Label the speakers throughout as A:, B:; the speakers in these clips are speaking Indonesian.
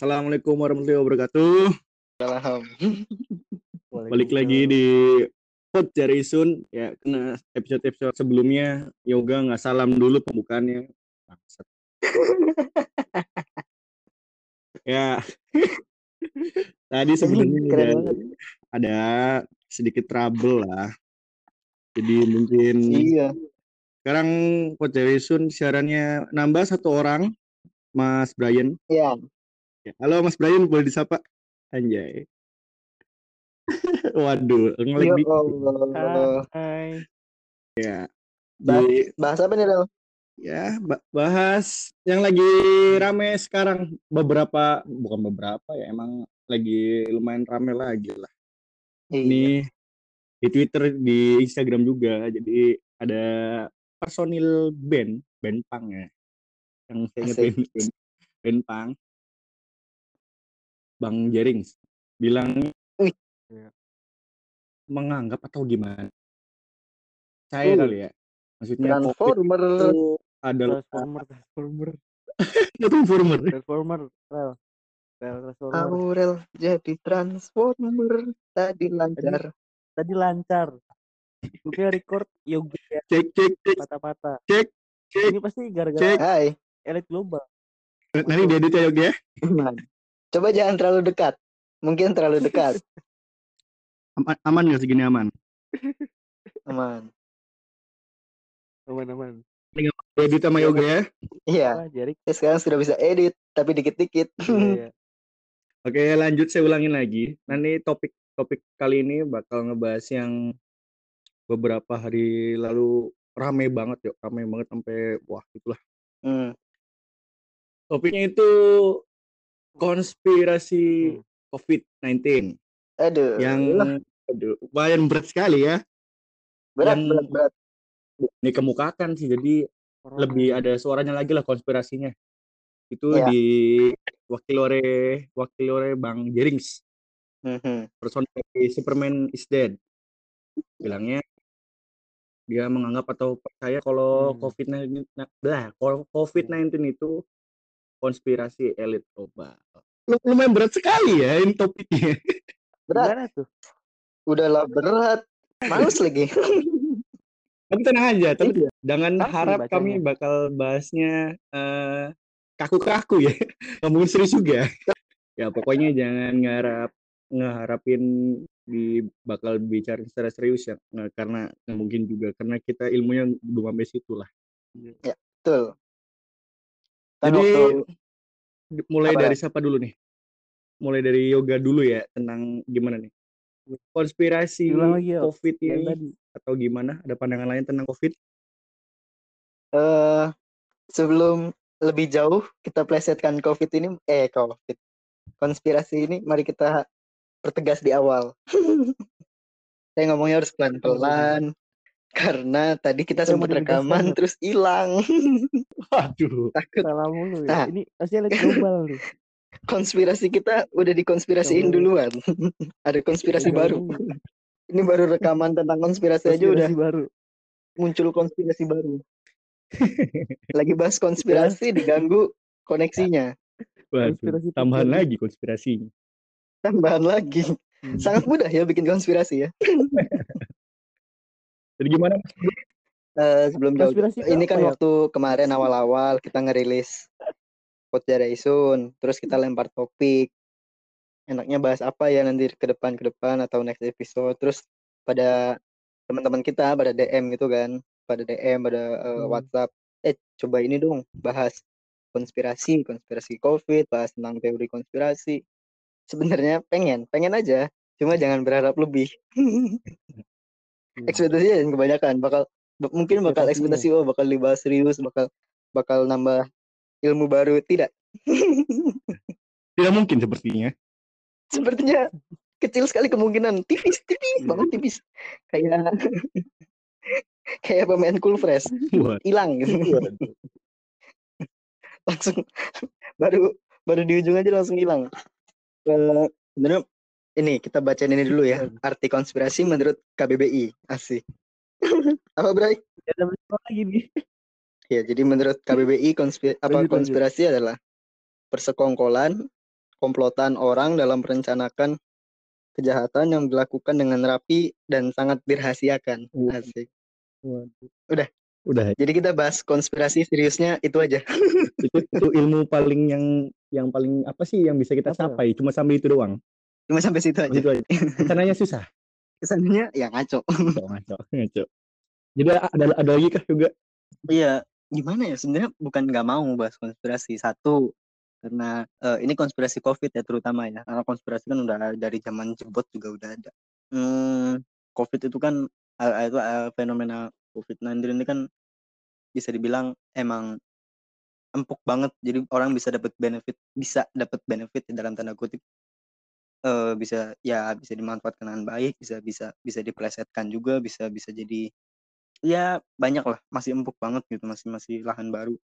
A: Assalamualaikum warahmatullahi wabarakatuh.
B: Salam.
A: Balik lagi di Pod Jarisun ya kena episode-episode sebelumnya Yoga nggak salam dulu pembukaannya. Ya. Tadi sebenarnya ada, ada sedikit trouble lah. Jadi mungkin
B: Iya.
A: sekarang Pod Jarisun siarannya nambah satu orang, Mas Brian.
B: Iya.
A: Ya, Halo Mas Brian, boleh disapa? Anjay. Waduh, ngelag
B: Ya
A: dikit.
B: Allah.
C: Hai.
B: Bah-
A: Di-
B: Bahas apa nih, Rel?
A: ya, ba- bahas yang lagi rame sekarang beberapa bukan beberapa ya, emang lagi lumayan rame lagi lah.
B: Iya.
A: Ini di Twitter, di Instagram juga. Jadi ada personil band, band punk ya. Yang saya ingat band, band, band punk. Bang Jerings bilang
B: Wih.
C: Iya.
A: menganggap atau gimana? Saya
B: Uh.
A: kali ya. Maksudnya
B: Transformer.
A: itu adalah
C: Transformer, transformer,
A: transformer.
C: transformer, rel, rel, transformer.
B: Aurel jadi transformer tadi lancar.
C: Tadi lancar. Gue record yoga ya,
A: Cek cek cek
C: patah-patah.
A: Cek, cek,
C: Ini pasti gara-gara
A: cek.
B: Hai.
C: elit global.
A: Nanti diedit ya Yogi ya.
B: Coba jangan terlalu dekat. Mungkin terlalu dekat.
A: Aman, aman nggak segini aman?
B: Aman.
C: Aman-aman.
A: Diedit sama Yoga ya.
B: Iya. Saya sekarang sudah bisa edit, tapi dikit-dikit.
C: Iya, iya.
A: Oke lanjut saya ulangin lagi. Nanti topik topik kali ini bakal ngebahas yang beberapa hari lalu rame banget yuk, rame banget sampai wah itulah.
B: Hmm.
A: Topiknya itu konspirasi
C: Hmm.
A: COVID-19
B: Aduh.
A: yang aduh, lumayan berat sekali ya.
B: berat,
A: yang-
B: berat, berat.
A: Dikemukakan sih jadi
C: Corona.
A: lebih ada suaranya lagi lah konspirasinya. Itu
B: Iya.
A: di wakil oleh wakil oleh Bang Jerings.
B: Mhm.
A: person dari Superman is dead. Bilangnya dia menganggap atau percaya kalau
C: Hmm.
A: COVID-19 nah, blah, kalau COVID-19 itu konspirasi elit global. Lu- Lumayan berat sekali ya ini topiknya.
B: Berat.
C: Gimana tuh?
B: Udahlah berat. Males lagi.
A: Tapi tenang aja, tapi
B: Iya.
A: jangan harap
C: bacanya.
A: kami bakal bahasnya eh, kaku-kaku ya. Nggak mungkin serius juga. ya pokoknya jangan ngarap ngeharapin di bakal bicara secara serius ya Nggak- karena mungkin juga karena kita ilmunya belum sampai situ lah.
B: Betul. Kan
A: Jadi mulai
B: Apa?
A: dari siapa dulu nih? Mulai dari yoga dulu ya tentang gimana nih? Konspirasi
C: lagi.
A: COVID ini
C: tadi.
A: atau gimana? Ada pandangan lain tentang COVID?
B: eh sebelum lebih jauh kita plesetkan COVID ini, eh COVID, konspirasi ini, mari kita pertegas di awal. Saya ngomongnya harus pelan-pelan karena tadi kita
C: Saya
B: sempat rekaman terus hilang.
A: Waduh.
B: Takut
C: Salah mulu
B: Nah.
C: ya. Ini pasti elit global nih.
B: Konspirasi kita udah dikonspirasiin duluan. Ada konspirasi baru. Ini baru rekaman tentang konspirasi aja udah
C: Konspirasi baru.
B: muncul konspirasi baru. Lagi bahas konspirasi diganggu koneksinya.
A: Waduh.
C: Konspirasi
A: Tambahan
C: terjadi.
A: lagi konspirasinya.
B: Tambahan lagi.
C: Hmm.
B: Sangat mudah ya bikin konspirasi ya.
A: Jadi gimana?
B: Eh, sebelum jauh,
C: Konspirasi
B: ini kan
C: ya?
B: waktu kemarin awal-awal kita ngerilis Isun, terus kita lempar topik. Enaknya bahas apa ya nanti ke depan ke depan atau next episode. Terus pada teman-teman kita pada DM gitu kan, pada DM, pada eh,
C: Hmm.
B: WhatsApp, eh coba ini dong bahas konspirasi, konspirasi COVID, bahas tentang teori konspirasi. Sebenarnya pengen, pengen aja, cuma jangan berharap lebih.
C: Hmm.
B: ekspektasinya jangan kebanyakan bakal mungkin bakal ekspektasi oh bakal dibahas serius bakal bakal nambah ilmu baru tidak.
A: Tidak mungkin sepertinya.
B: sepertinya kecil sekali kemungkinan. Tipis tipis
C: Iya.
B: banget tipis. Kayak kayak pemain cool fresh. Hilang. Gitu langsung baru baru di ujung aja langsung hilang. Eh, sebenarnya ini kita bacain ini dulu ya. Arti konspirasi menurut KBBI asik. Apa Bray?
C: Ya, ada lagi nih?
B: Ya, jadi menurut KBBI konspi- apa konspirasi adalah persekongkolan, komplotan orang dalam merencanakan kejahatan yang dilakukan dengan rapi dan sangat dirahasiakan. Asik.
A: Waduh. Udah.
B: Jadi kita bahas konspirasi seriusnya itu aja.
A: Itu, itu ilmu paling yang yang paling apa sih yang bisa kita
C: Apa?
A: capai? Cuma sampai itu doang.
B: Cuma sampai situ aja.
A: Itu aja. Caranya susah.
B: Kesannya ya ngaco.
A: Ngaco, ngaco, ngaco. Jadi ada ada lagi kah juga?
B: Iya, gimana ya? Sebenarnya bukan nggak mau bahas konspirasi. Satu, karena eh, ini konspirasi COVID ya terutama ya. Karena konspirasi kan udah dari zaman jebot juga udah ada. Hmm, COVID itu kan eh, itu eh, fenomena COVID-19 ini kan bisa dibilang emang empuk banget. Jadi orang bisa dapat benefit, bisa dapat benefit ya dalam tanda kutip. eh bisa ya bisa dimanfaatkan dengan baik, bisa bisa bisa dipelesetkan juga, bisa bisa jadi ya banyak lah masih empuk banget gitu masih masih lahan baru.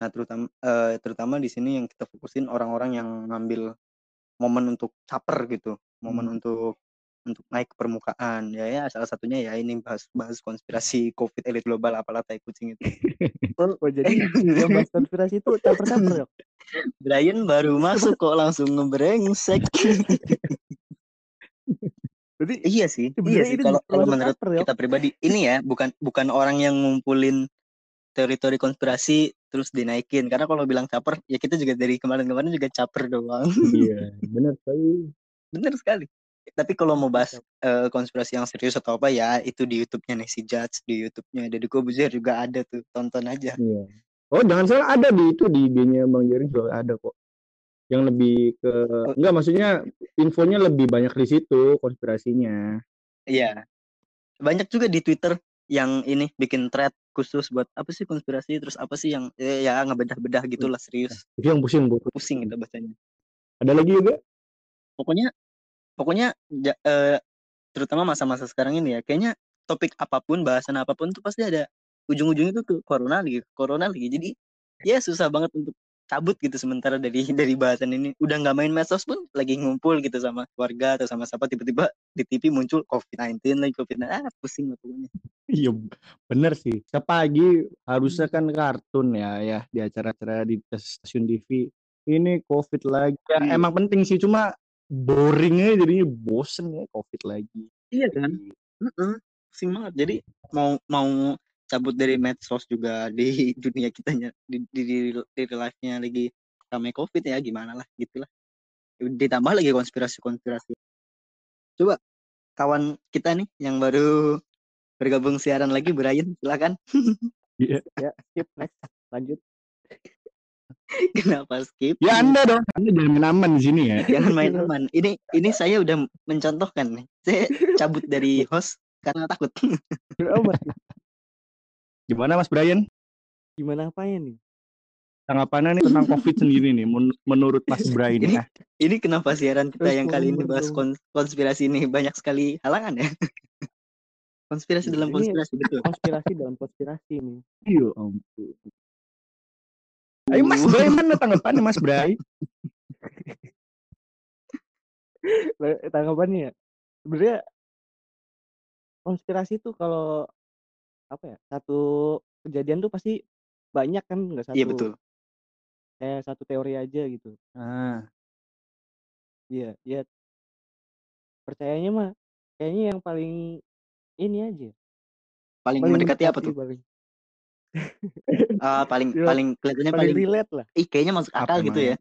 B: Nah terutama eh, terutama di sini yang kita fokusin orang-orang yang ngambil momen untuk caper gitu momen
A: Hmm.
B: untuk untuk naik ke permukaan. Ya ya salah satunya ya ini bahas bahas konspirasi covid elit global apalah tai kucing itu.
C: Oh jadi yang bahas konspirasi itu caper-caper ya?
B: Brian baru masuk kok langsung ngebrengsek
C: Jadi
B: iya sih iya
C: sebenarnya
B: sih kalau kalau menurut
C: ya?
B: kita pribadi ini ya bukan bukan orang yang ngumpulin teori-teori konspirasi terus dinaikin karena kalau bilang caper ya kita juga dari kemarin-kemarin juga caper doang
A: Iya, benar sekali.
B: bener sekali tapi kalau mau bahas eh, konspirasi yang serius atau apa ya itu di YouTube-nya Nancy Judge di YouTube-nya Deddy Kobuzier juga ada tuh tonton aja
A: Iya. Oh, jangan salah ada di itu di IG-nya Bang Jering juga ada kok. Yang lebih ke enggak maksudnya infonya lebih banyak di situ konspirasinya.
B: iya banyak juga di Twitter yang ini bikin thread khusus buat apa sih konspirasi terus apa sih yang eh, ya ngebedah-bedah gitulah serius
A: Itu yang pusing, Bu.
B: pusing kita bacanya
A: Ada lagi juga?
B: pokoknya pokoknya ja- eh, terutama masa-masa sekarang ini ya kayaknya topik apa pun bahasan apa pun tuh pasti ada ujung-ujungnya tuh ke corona lagi corona lagi jadi ya susah banget untuk cabut gitu sementara dari dari bahasan ini udah nggak main medsos pun lagi ngumpul gitu sama keluarga atau sama siapa tiba-tiba di TV muncul COVID-19 lagi COVID-19 ah pusing pokoknya
A: Iya, bener sih. Sepagi harusnya kan kartun ya, ya di acara-acara di stasiun TV. Ini COVID lagi. Ya,
B: Iya.
A: emang penting sih, cuma boringnya jadinya bosen ya COVID lagi.
B: iya kan Heeh, pusing banget jadi mau mau cabut dari medsos juga di dunia kitanya di di di, di live-nya lagi ramai covid ya gimana lah gitulah. Ditambah lagi konspirasi-konspirasi. Coba kawan kita nih yang baru bergabung siaran lagi Brian silakan.
C: Ya skip next lanjut.
B: kenapa skip?
A: Ya Anda dong, Anda jangan main aman di sini ya.
B: jangan main aman. Ini ini saya udah mencontohkan nih. Saya cabut dari host karena takut.
C: Amat.
A: Gimana Mas Brian?
C: Gimana apanya nih?
A: Tanggapannya nih tentang COVID sendiri nih, men- menurut Mas Brian
B: Ini
A: ya.
B: ini kenapa siaran kita
C: Terus
B: yang kali ini bahas konspirasi ini banyak sekali halangan ya konspirasi dalam
C: Ini-
B: konspirasi betul
C: Konspirasi dalam konspirasi nih.
A: Iya ampun. Ayo Mas Brian mana tanggapannya Mas Brian?
C: Tanggapannya ya. Sebenarnya konspirasi tuh kalau apa ya satu kejadian tuh pasti banyak kan nggak satu
B: iya betul.
C: kayak satu teori aja gitu.
A: Ah,
C: iya iya. Percayanya mah kayaknya yang paling ini aja.
B: Paling, mendekati apa tuh?
C: paling,
B: Ah, paling paling kelihatannya
C: paling
B: paling
C: relate lah.
B: ih kayaknya masuk akal
A: apa
B: gitu ya.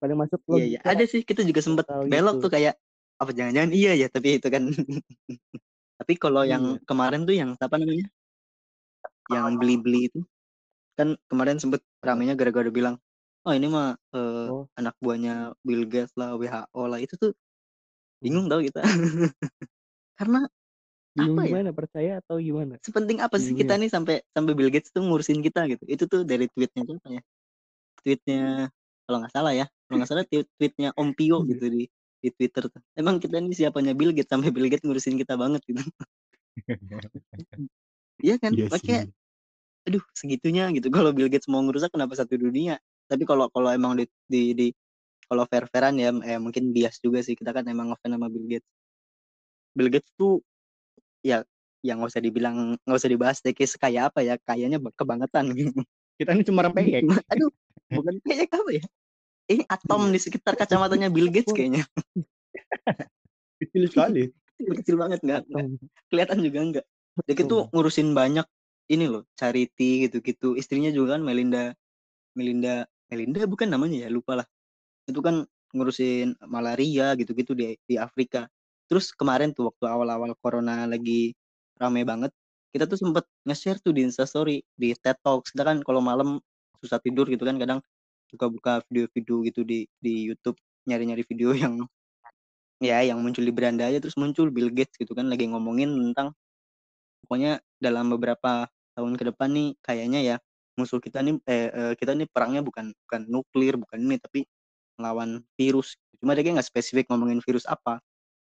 C: paling masuk
B: iya iya. ada sih kita juga sempat
C: Tahu
B: belok
C: gitu.
B: tuh kayak apa jangan-jangan iya ya? Tapi itu kan. Tapi kalau yang
C: Iya.
B: kemarin tuh yang apa namanya yang beli-beli itu kan kemarin sempet ramenya gara-gara bilang oh ini mah eh,
C: Oh.
B: anak buahnya Bill Gates lah WHO lah itu tuh bingung tau kita. Karena
C: Bingung
B: apa ya?
C: gimana percaya atau gimana?
B: Sepenting apa sih kita nih sampai sampai Bill Gates tuh ngurusin kita gitu? Itu tuh dari tweetnya tuh apa ya? Tweetnya kalau nggak salah ya kalau nggak salah tweet- tweetnya Om Pio
C: Iya.
B: gitu di di Twitter tuh. Emang kita nih siapanya Bill Gates sampai Bill Gates ngurusin kita banget gitu. Iya kan?
A: Iya
B: makanya
A: sih.
B: Aduh segitunya gitu kalau Bill Gates mau ngerusak kenapa satu dunia tapi kalau kalau emang di di, di kalau fair fairan ya eh, mungkin bias juga sih kita kan emang ngefans sama Bill Gates Bill Gates tuh ya yang nggak usah dibilang nggak usah dibahas deh kayak sekaya apa ya kayaknya ba- kebangetan gitu
A: Kita ini cuma orang peyek.
B: aduh bukan kayak apa ya ini atom di sekitar kacamatanya Bill Gates kayaknya.
A: Kecil sekali.
B: Kecil banget nggak? Kelihatan juga enggak. Dia tuh ngurusin banyak ini loh, charity gitu-gitu. Istrinya juga kan Melinda Melinda Melinda bukan namanya ya, lupa lah. Itu kan ngurusin malaria gitu-gitu di di Afrika. Terus kemarin tuh waktu awal-awal corona lagi rame banget, kita tuh sempet nge-share tuh di Instastory di TED Talks. Kita kan kalau malam susah tidur gitu kan kadang buka-buka video-video gitu di di YouTube nyari-nyari video yang ya yang muncul di beranda aja terus muncul Bill Gates gitu kan lagi ngomongin tentang pokoknya dalam beberapa tahun ke depan nih kayaknya ya musuh kita nih eh, eh, kita nih perangnya bukan bukan nuklir bukan ini tapi melawan virus. Cuma dia nggak spesifik ngomongin virus apa.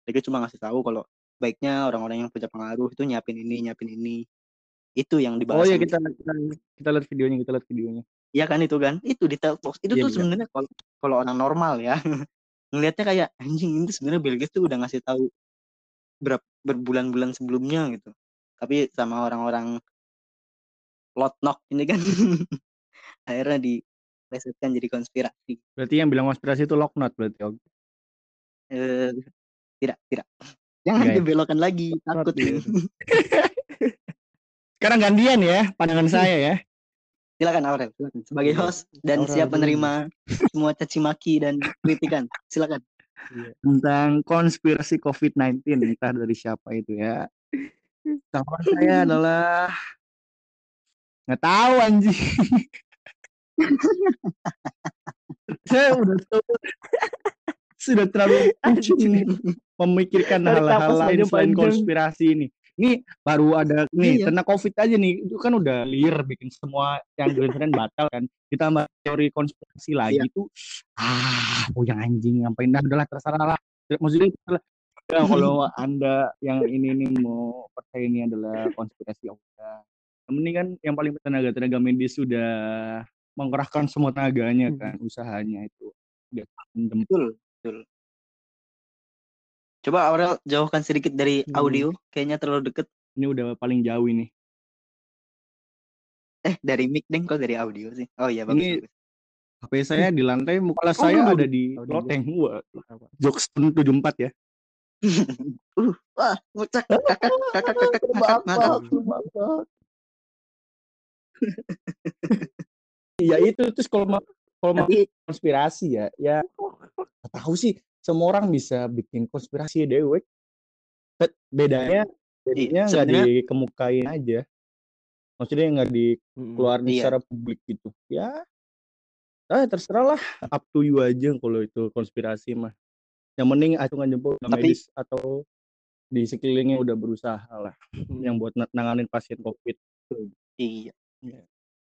B: Dia cuma ngasih tahu kalau baiknya orang-orang yang punya pengaruh itu nyiapin ini nyiapin ini. Itu yang
A: Oh
B: dibahas
A: iya
B: sama
A: kita kita, kita lihat videonya, kita lihat videonya.
B: Iya kan itu kan. Itu di Talks itu
A: Iya,
B: tuh
A: bisa.
B: sebenarnya kalau kalau orang normal ya ngelihatnya kayak anjing ini sebenarnya Bill Gates tuh udah ngasih tahu berapa berbulan-bulan sebelumnya gitu. Tapi sama orang-orang lotnok ini kan akhirnya dilesetkan jadi konspirasi
A: Berarti yang bilang konspirasi itu locknot berarti. Og.
B: eh, tidak tidak jangan
A: Enggak ya?
B: dibelokkan lagi takut
C: iya.
A: Sekarang gantian ya pandangan saya ya.
B: silakan Aurel silakan sebagai
A: Iya.
B: host dan
C: Aurel
B: siap menerima semua caci maki dan kritikan silakan
A: tentang konspirasi COVID-19 entah dari siapa itu ya. Tanggapan saya adalah nggak tahu anjing. saya udah tahu sudah terlalu pusing memikirkan hal-hal lain selain konspirasi ini. Ini baru ada nih
B: Iya.
A: kena COVID aja nih itu kan udah liar bikin semua yang keren batal kan. Ditambah teori konspirasi lagi
B: Iya.
A: tuh ah puyeng anjing ngapain dah udahlah terserah lah. Maksudnya. Ya, kalau anda yang ini nih mau percaya ini adalah konspirasi ya udah. Penting kan yang paling tenaga tenaga medis sudah mengerahkan semua tenaganya
C: Hmm.
A: kan usahanya itu. Udah
B: betul betul coba Aurel jauhkan sedikit dari
C: Hmm.
B: audio kayaknya terlalu deket
A: ini udah paling jauh ini.
B: eh dari mic deng kok dari audio sih oh iya bagus,
A: Ini-
B: bagus.
A: HP saya di lantai, muka
B: Oh,
A: saya
B: duduk.
A: ada di
C: Oh, di-
A: loteng. Wah, jokes 74 ya.
B: uh wah ngucak kakak kakak kakak kakak ngakak
A: Iya itu terus kalau mau kalau mau
B: tapi
A: konspirasi ya, ya tahu sih semua orang bisa bikin konspirasi dewek. Bet- Bedanya bedanya nggak dikemukain aja. Maksudnya nggak dikeluarin
B: Iya.
A: secara publik gitu. Ya, ah terserah lah. Up to you aja kalau itu konspirasi mah. Yang penting acungan jempol
B: Tapi-
A: medis atau di sekelilingnya udah berusaha lah
C: Hmm.
A: yang buat na- nanganin pasien COVID.
B: iya
A: Iya.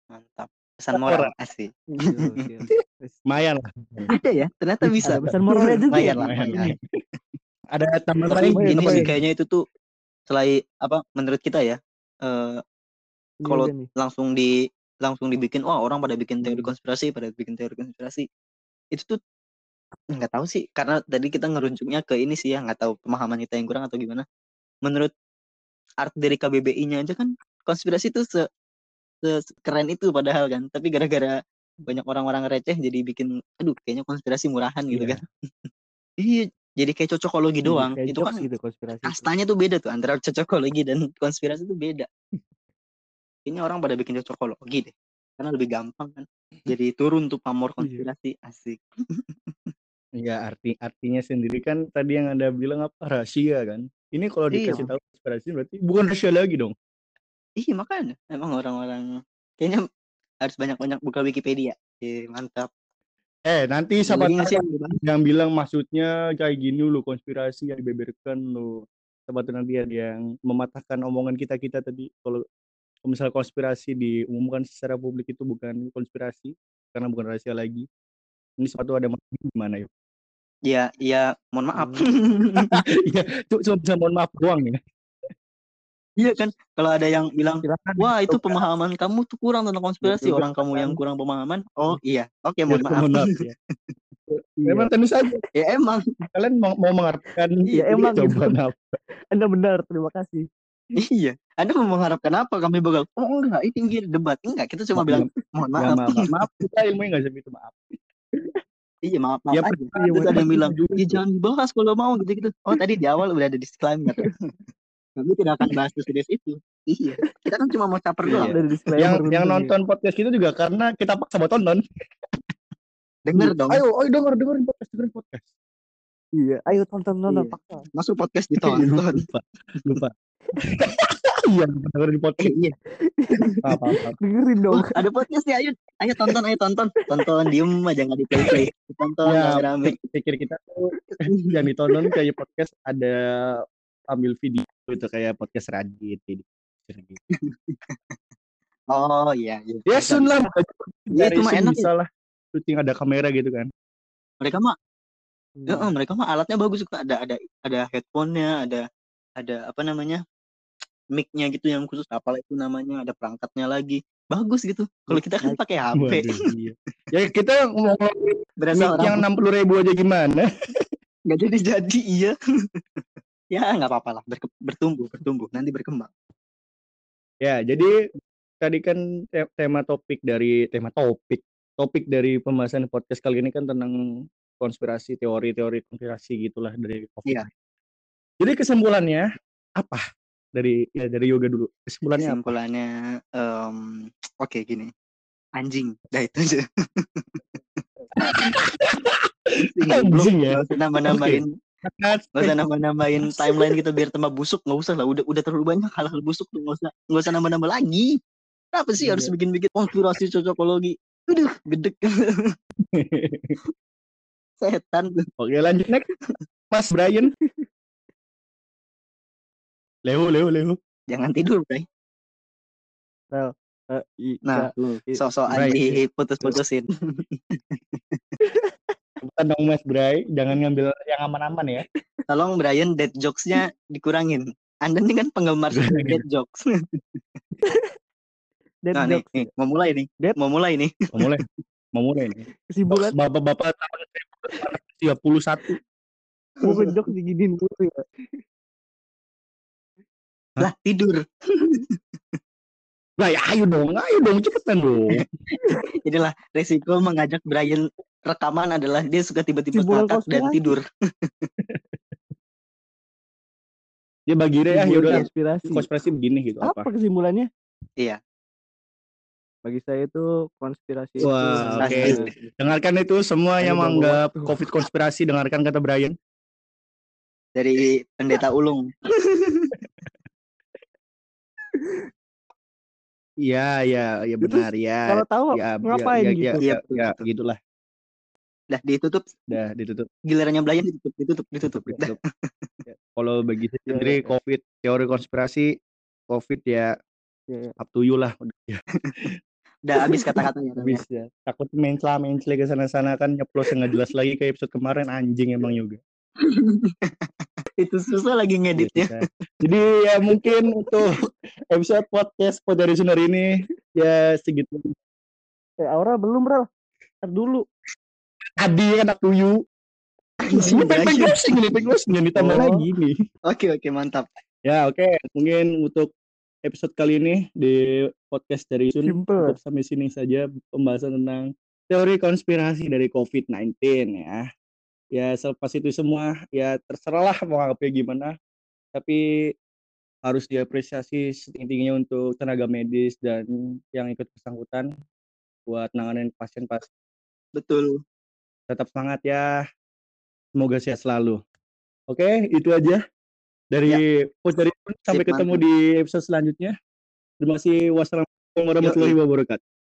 B: mantap pesan moral
C: oke.
A: Lumayan lah.
B: ada ya ternyata bisa
C: Ada pesan moralnya juga ya?
B: lumayan lah
A: lumayan. lah. Ada tambahan lain?
C: Lumayan,
B: ini sih kayaknya itu tuh selain apa menurut kita ya eh,
C: Ini
B: Kalau- langsung di langsung dibikin wah orang pada bikin teori
C: Hmm.
B: konspirasi pada bikin teori konspirasi itu tuh nggak tahu sih karena tadi kita ngeruncuknya ke ini sih ya nggak tahu pemahaman kita yang kurang atau gimana menurut art dari KBBI-nya aja kan konspirasi itu se, se- keren itu padahal kan tapi gara-gara banyak orang-orang receh jadi bikin aduh kayaknya konspirasi murahan gitu
A: Iya.
B: kan iya jadi kayak cocokologi doang
C: Kayak
B: itu kan
C: gitu konspirasi. itu.
B: kastanya tuh beda tuh antara cocokologi dan konspirasi tuh beda. Ini orang pada bikin cocokologi deh. Karena lebih gampang kan. Jadi turun tuh pamor
C: Iya.
B: konspirasi asik.
A: Ya arti artinya sendiri kan tadi yang anda bilang apa rahasia kan. Ini kalau
B: Iya.
A: dikasih tahu konspirasi berarti bukan rahasia lagi dong.
B: Iya makanya emang orang-orang kayaknya harus banyak-banyak buka Wikipedia. Iya mantap.
A: Eh nanti siapa tahu
B: yang
A: yang bilang maksudnya kayak gini lo konspirasi yang dibeberkan lo. Siapa tahu nanti ada yang mematahkan omongan kita kita tadi kalau kalau misal konspirasi diumumkan secara publik itu bukan konspirasi karena bukan rahasia lagi. Ini suatu ada maksud gimana ya?
B: Ya, ya mohon maaf.
A: Iya, cuma cuma bisa mohon maaf doang ya.
B: Iya kan kalau ada yang bilang
A: Silakan.
B: Wah itu pemahaman kamu tuh kurang tentang konspirasi
A: Betul,
B: orang kamu yang kurang pemahaman. Oh iya, oke mohon maaf.
A: Mohon maaf ya. Memang tentu saja
B: ya emang
A: kalian mau, mau mengharapkan
C: Iya, emang gitu.
A: apa?
C: Anda benar, terima kasih.
B: iya. Anda mau mengharapkan apa kami bakal? Oh enggak, ini tinggi debat. Enggak, kita cuma
A: Maaf,
B: bilang mohon
A: Ya,
B: maaf.
A: maaf, maaf, kita ilmunya nggak segitu maaf.
B: Iya maaf maaf
A: Ya,
B: aja.
A: percaya
B: Terus ada yang bilang, ya jangan dibahas kalau mau gitu-gitu. Oh tadi di awal udah ada disclaimer. Kami tidak akan bahas serius itu. Iya. Kita kan cuma mau caper
A: Iya.
B: doang.
C: Disclaimer
A: yang yang nonton podcast kita juga karena kita paksa buat tonton.
B: Denger dong.
A: Ayo, ayo denger dengerin podcast, dengerin podcast.
C: Iya, ayo tonton nonton
B: Iya.
C: paksa.
B: Masuk podcast ditonton.
A: lupa, lupa. Iya, dengerin podcast.
B: iya.
A: Apa, apa.
C: Dengerin dong.
B: Oh, ada podcast nih, ayo. Ayo tonton, ayo tonton. Tonton, diem aja nggak di play play. Tonton
A: Ya,
B: rame-rame.
A: pikir kita tuh yang ditonton kayak podcast ada ambil video itu kayak podcast Radit gitu.
B: Oh iya, iya.
A: Ya
B: Bisa,
A: sun lah,
B: Iya,
A: dari
B: itu mah enak
A: bisa lah. Syuting ada kamera gitu kan.
B: Mereka mah,
C: Hmm.
B: ya, mereka mah alatnya bagus kok. Ada ada ada headphone-nya, ada ada apa namanya? mic-nya gitu yang khusus apalah itu namanya, ada perangkatnya lagi. Bagus gitu. Kalau kita kan pakai HP.
A: Waduh, iya. Ya kita
B: orang
A: yang enam puluh ribu aja gimana?
B: nggak jadi jadi iya. ya nggak apa-apa lah, berke- bertumbuh, bertumbuh, nanti berkembang.
A: Ya, jadi tadi kan te- tema topik dari tema topik topik dari pembahasan podcast kali ini kan tentang konspirasi teori-teori konspirasi gitulah dari COVID.
B: Iya.
A: Jadi kesimpulannya apa dari ya dari yoga dulu? Kesimpulannya apa?
B: Kesimpulannya, em, oke gini, anjing, dah itu aja.
A: Anjing ya.
B: Nggak usah nggak usah nambah-nambahin timeline kita biar tambah busuk, nggak usah lah, udah udah terlalu banyak hal-hal busuk tuh, nggak usah nggak usah nambah-nambah lagi. Kenapa sih harus
A: Iya.
B: bikin-bikin konspirasi cocokologi? Aduh, gedek setan tuh.
A: Oke, lanjut next. Mas Brian. Leo, Leo, Leo.
B: Jangan tidur, Bray.
C: I-
B: Nah,
C: ka-
B: lu
C: i-
B: sosok
A: Bray.
B: diputus-putusin.
A: Bukan dong Mas Bray, jangan ngambil yang aman-aman ya.
B: Tolong Brian dead jokes-nya dikurangin. Anda ini kan penggemar dead jokes.
C: dead
B: Nah, nih,
C: jokes.
B: nih, mau mulai nih.
C: Dead.
B: Mau mulai nih.
A: Mau mulai. Mau mulai nih.
C: Kesimpulan
A: Bapak-bapak tahun 31.
C: bukan jokes diginiin dulu ya.
B: Lah, tidur.
A: Lah ya ayo dong, ayo dong cepetan dong.
B: Inilah resiko mengajak Brian rekaman adalah dia suka tiba-tiba ngakak dan tidur.
A: Dia bagi deh ya,
C: Kesimpulan
A: yaudah
C: konspirasi.
A: konspirasi begini gitu
C: Apa
A: apa.
C: kesimpulannya?
B: Iya.
C: Bagi saya itu konspirasi
A: Wah, oke.
B: Pasti.
A: Dengarkan itu semua yang menganggap. COVID konspirasi, dengarkan kata Brian.
B: Dari pendeta ulung.
A: Iya, iya, iya benar ya.
C: kalau tahu
A: Ya,
C: ngapain
A: ya, ya,
C: gitu?
A: Ya,
B: Iya,
A: ya, ya,
B: betul.
A: gitulah.
B: Dah ditutup.
A: Dah ditutup.
B: Gilirannya Brian ditutup, ditutup, ditutup.
A: Ditutup. Ya, Kalau bagi saya
C: Ya,
A: sendiri
C: ya, ya.
A: COVID, teori konspirasi, COVID ya
C: Ya, ya.
A: up to you lah. Udah, ya,
B: Udah habis kata-katanya. Ya.
A: habis ya. Takut mencela mencela ke sana-sana kan nyeplos nggak jelas lagi kayak episode kemarin anjing emang juga.
B: Itu susah lagi ngeditnya.
A: Iya, Jadi ya mungkin untuk episode podcast Poteri Sunar ini ya segitu.
C: Eh, Aura belum, Bro. Ntar dulu.
A: Kan up to you.
B: Anjing,
A: Ini pengen
B: Brian.
A: closing ini, pengen closing jangan ditambah
C: Oh.
A: lagi nih.
B: Oke, oke, mantap.
A: Ya oke, mungkin untuk episode kali ini di podcast dari Sun
C: Simple.
A: cukup sampai sini saja pembahasan tentang teori konspirasi dari COVID-19 ya. Ya selepas itu semua ya terserahlah mau anggapnya gimana. Tapi harus diapresiasi setinggi-tingginya untuk tenaga medis dan yang ikut bersangkutan buat nanganin pasien-pasien.
B: Betul.
A: Tetap semangat ya. Semoga sehat selalu. Oke, itu aja dari Coach dari. Sampai
B: Sip,
A: ketemu
B: mantap.
A: di episode selanjutnya. Terima kasih. Wassalamualaikum warahmatullahi wabarakatuh.